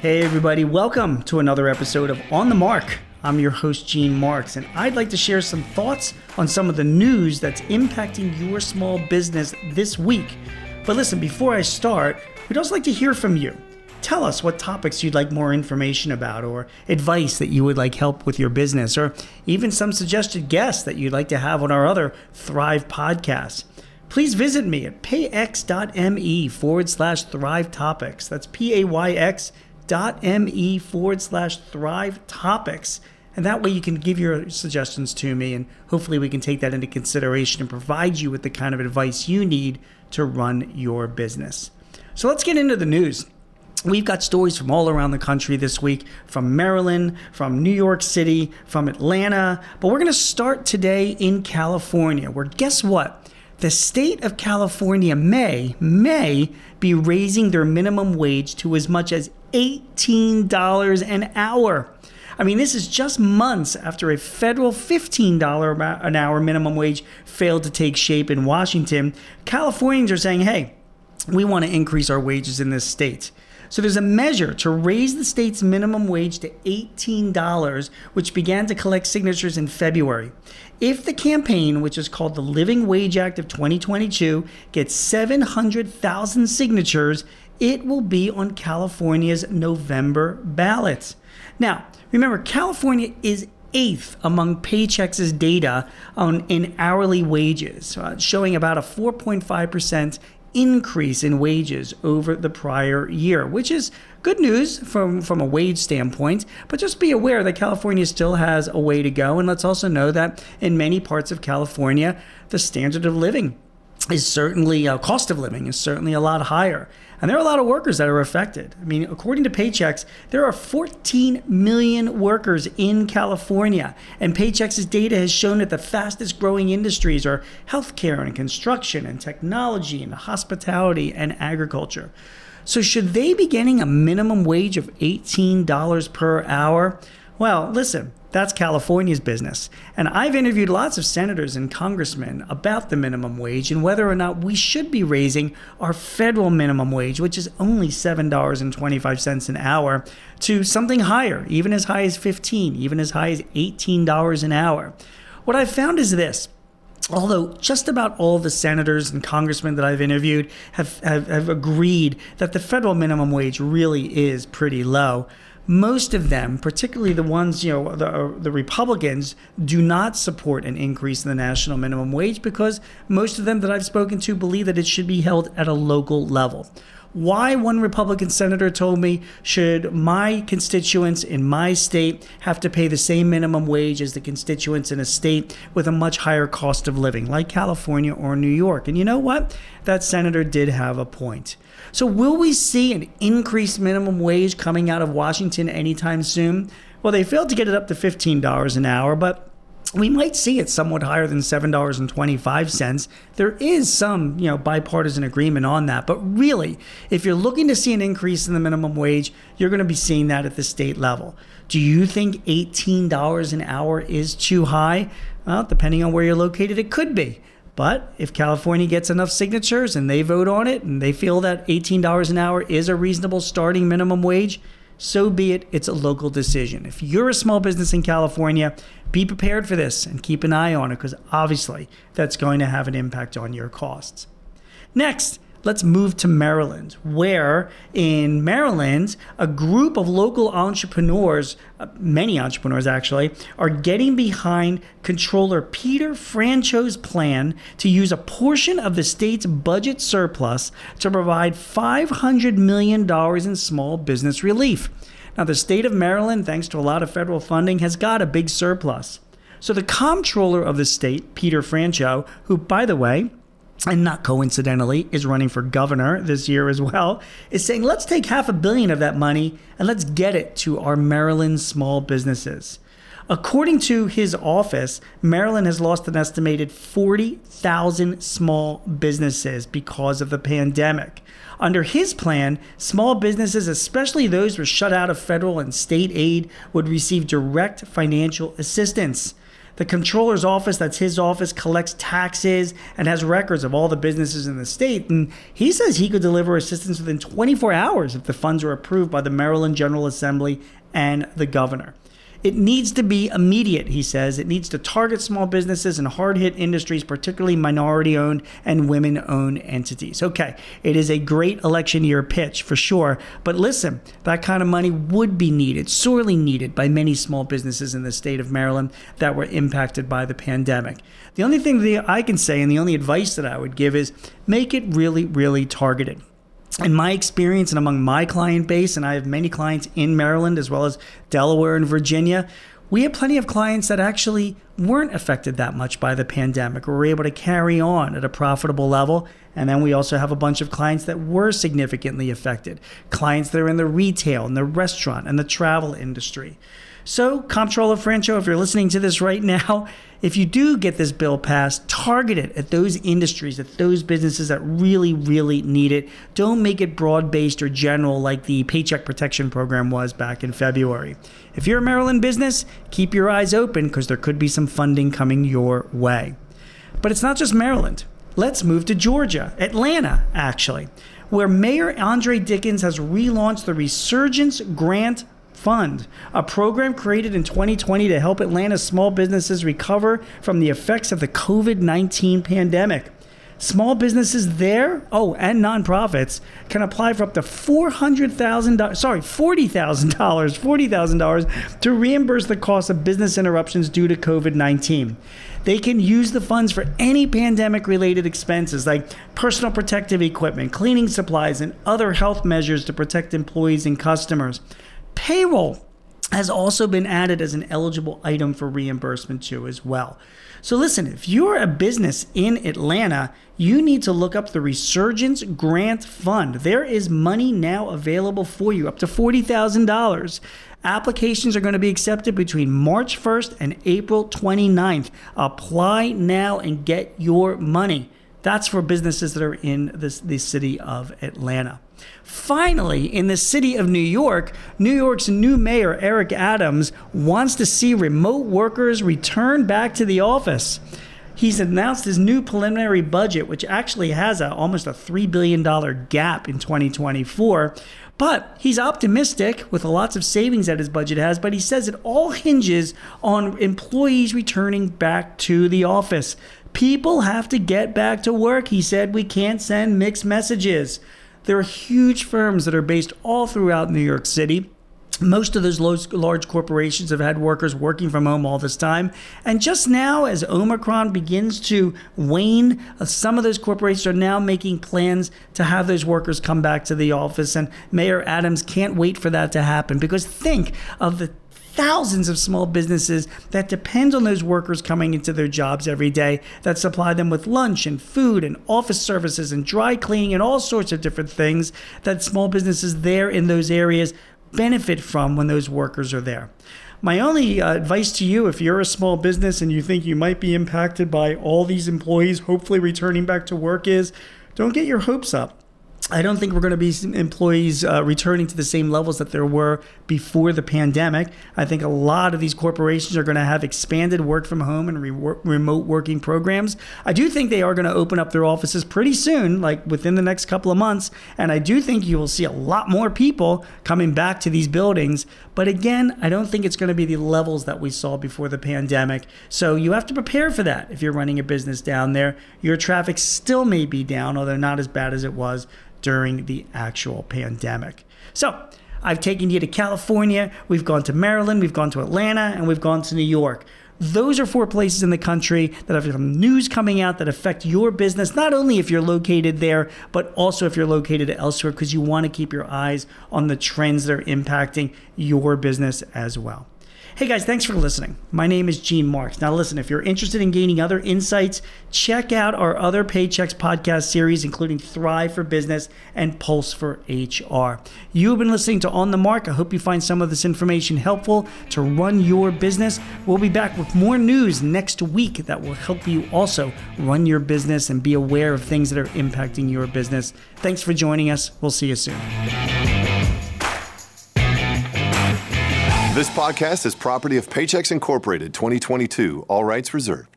Hey, everybody, welcome to another episode of On the Mark. I'm your host, Gene Marks, and I'd like to share some thoughts on some of the news that's impacting your small business this week. But listen, before I start, we'd also like to hear from you. Tell us what topics you'd like more information about, or advice that you would like help with your business, or even some suggested guests that you'd like to have on our other Thrive podcasts please visit me at payx.me forward slash thrive topics. That's P A Y X me forward slash thrive topics. And that way you can give your suggestions to me, and hopefully we can take that into consideration and provide you with the kind of advice you need to run your business. So let's get into the news. We've got stories from all around the country this week from Maryland, from New York City, from Atlanta. But we're going to start today in California, where guess what? The state of California may, may be raising their minimum wage to as much as $18 an hour. I mean, this is just months after a federal $15 an hour minimum wage failed to take shape in Washington. Californians are saying, hey, we want to increase our wages in this state. So there's a measure to raise the state's minimum wage to $18, which began to collect signatures in February. If the campaign, which is called the Living Wage Act of 2022, gets 700,000 signatures, it will be on California's November ballot. Now, remember, California is eighth among Paychex's data on in hourly wages, uh, showing about a 4.5% increase in wages over the prior year, which is good news from, from a wage standpoint. But just be aware that California still has a way to go. And let's also know that in many parts of California, the standard of living is certainly, uh, cost of living is certainly a lot higher. And there are a lot of workers that are affected. I mean, according to Paychex, there are 14 million workers in California. And Paychex's data has shown that the fastest growing industries are healthcare and construction and technology and hospitality and agriculture. So, should they be getting a minimum wage of $18 per hour? Well, listen, that's California's business. And I've interviewed lots of senators and congressmen about the minimum wage and whether or not we should be raising our federal minimum wage, which is only $7.25 an hour, to something higher, even as high as 15, even as high as $18 an hour. What I've found is this although just about all the senators and congressmen that I've interviewed have, have, have, agreed that the federal minimum wage really is pretty low most of them, particularly the ones, you know, the, uh, the Republicans, do not support an increase in the national minimum wage because most of them that I've spoken to believe that it should be held at a local level. Why, one Republican senator told me, should my constituents in my state have to pay the same minimum wage as the constituents in a state with a much higher cost of living, like California or New York? And you know what? That senator did have a point. So, will we see an increased minimum wage coming out of Washington anytime soon? Well, they failed to get it up to $15 an hour, but we might see it somewhat higher than $7.25. There is some, you know, bipartisan agreement on that, but really, if you're looking to see an increase in the minimum wage, you're going to be seeing that at the state level. Do you think $18 an hour is too high? Well, depending on where you're located, it could be. But if California gets enough signatures and they vote on it and they feel that $18 an hour is a reasonable starting minimum wage, so be it. It's a local decision. If you're a small business in California, be prepared for this and keep an eye on it because obviously that's going to have an impact on your costs. Next, let's move to Maryland, where in Maryland, a group of local entrepreneurs, uh, many entrepreneurs actually, are getting behind Controller Peter Franchot's plan to use a portion of the state's budget surplus to provide $500 million in small business relief. Now, the state of Maryland, thanks to a lot of federal funding, has got a big surplus. So, the comptroller of the state, Peter Franchot, who, by the way, and not coincidentally, is running for governor this year as well, is saying, let's take half a billion of that money and let's get it to our Maryland small businesses. According to his office, Maryland has lost an estimated 40,000 small businesses because of the pandemic. Under his plan, small businesses, especially those who are shut out of federal and state aid, would receive direct financial assistance. The controller's office, that's his office, collects taxes and has records of all the businesses in the state. And he says he could deliver assistance within 24 hours if the funds are approved by the Maryland General Assembly and the governor. It needs to be immediate, he says. It needs to target small businesses and hard hit industries, particularly minority owned and women owned entities. Okay, it is a great election year pitch for sure. But listen, that kind of money would be needed, sorely needed by many small businesses in the state of Maryland that were impacted by the pandemic. The only thing that I can say and the only advice that I would give is make it really, really targeted in my experience and among my client base, and I have many clients in Maryland as well as Delaware and Virginia, we have plenty of clients that actually weren't affected that much by the pandemic or were able to carry on at a profitable level. And then we also have a bunch of clients that were significantly affected, clients that are in the retail and the restaurant and the travel industry. So, Comptroller Franchot, if you're listening to this right now, if you do get this bill passed, target it at those industries, at those businesses that really, really need it. Don't make it broad based or general like the Paycheck Protection Program was back in February. If you're a Maryland business, keep your eyes open because there could be some funding coming your way. But it's not just Maryland. Let's move to Georgia, Atlanta, actually, where Mayor Andre Dickens has relaunched the Resurgence Grant Fund, a program created in 2020 to help Atlanta's small businesses recover from the effects of the COVID 19 pandemic. Small businesses there, oh, and nonprofits can apply for up to $400,000, sorry, $40,000, $40,000 to reimburse the cost of business interruptions due to COVID 19. They can use the funds for any pandemic related expenses like personal protective equipment, cleaning supplies, and other health measures to protect employees and customers. Payroll has also been added as an eligible item for reimbursement too as well. So listen, if you're a business in Atlanta, you need to look up the Resurgence Grant Fund. There is money now available for you, up to $40,000. Applications are going to be accepted between March 1st and April 29th. Apply now and get your money. That's for businesses that are in this, the city of Atlanta. Finally, in the city of New York, New York's new mayor, Eric Adams, wants to see remote workers return back to the office. He's announced his new preliminary budget, which actually has a, almost a $3 billion gap in 2024. But he's optimistic with lots of savings that his budget has, but he says it all hinges on employees returning back to the office. People have to get back to work. He said we can't send mixed messages. There are huge firms that are based all throughout New York City. Most of those large corporations have had workers working from home all this time. And just now, as Omicron begins to wane, uh, some of those corporations are now making plans to have those workers come back to the office. And Mayor Adams can't wait for that to happen because think of the thousands of small businesses that depend on those workers coming into their jobs every day that supply them with lunch and food and office services and dry cleaning and all sorts of different things that small businesses there in those areas benefit from when those workers are there. My only uh, advice to you, if you're a small business and you think you might be impacted by all these employees hopefully returning back to work, is don't get your hopes up. I don't think we're going to be employees uh, returning to the same levels that there were before the pandemic. I think a lot of these corporations are going to have expanded work from home and re- remote working programs. I do think they are going to open up their offices pretty soon, like within the next couple of months. And I do think you will see a lot more people coming back to these buildings. But again, I don't think it's going to be the levels that we saw before the pandemic. So you have to prepare for that if you're running a business down there. Your traffic still may be down, although not as bad as it was during the actual pandemic. So, I've taken you to California, we've gone to Maryland, we've gone to Atlanta, and we've gone to New York. Those are four places in the country that have some news coming out that affect your business, not only if you're located there, but also if you're located elsewhere, because you want to keep your eyes on the trends that are impacting your business as well. Hey guys, thanks for listening. My name is Gene Marks. Now, listen, if you're interested in gaining other insights, check out our other Paychex podcast series, including Thrive for Business and Pulse for HR. You've been listening to On the Mark. I hope you find some of this information helpful to run your business. We'll be back with more news next week that will help you also run your business and be aware of things that are impacting your business. Thanks for joining us. We'll see you soon. This podcast is property of Paychex Incorporated 2022, all rights reserved.